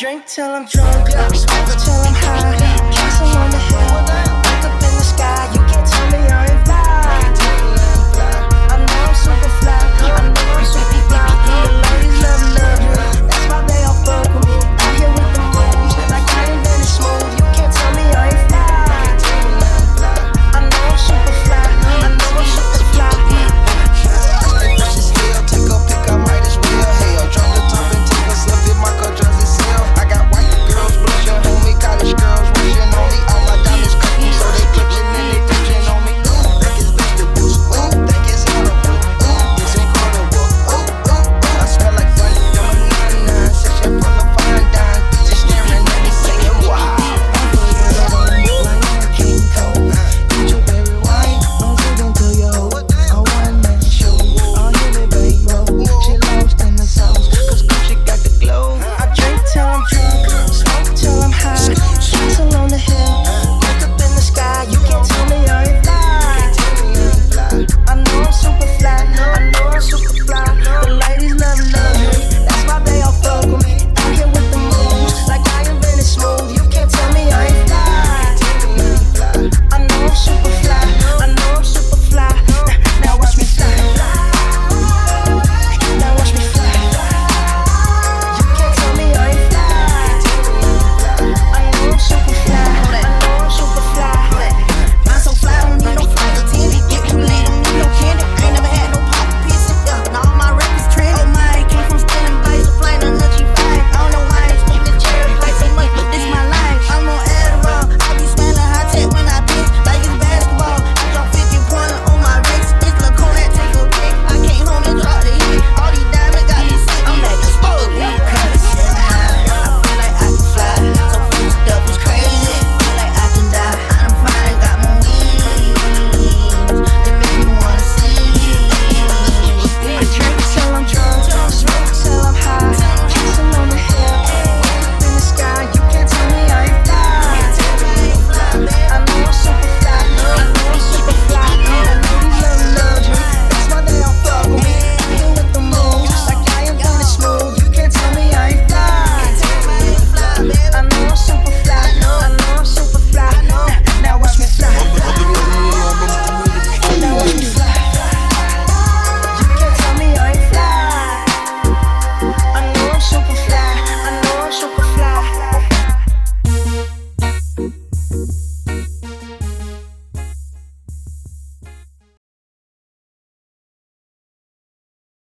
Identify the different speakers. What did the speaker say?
Speaker 1: Drink till I'm drunk, smoke till I'm high. Got someone to hit.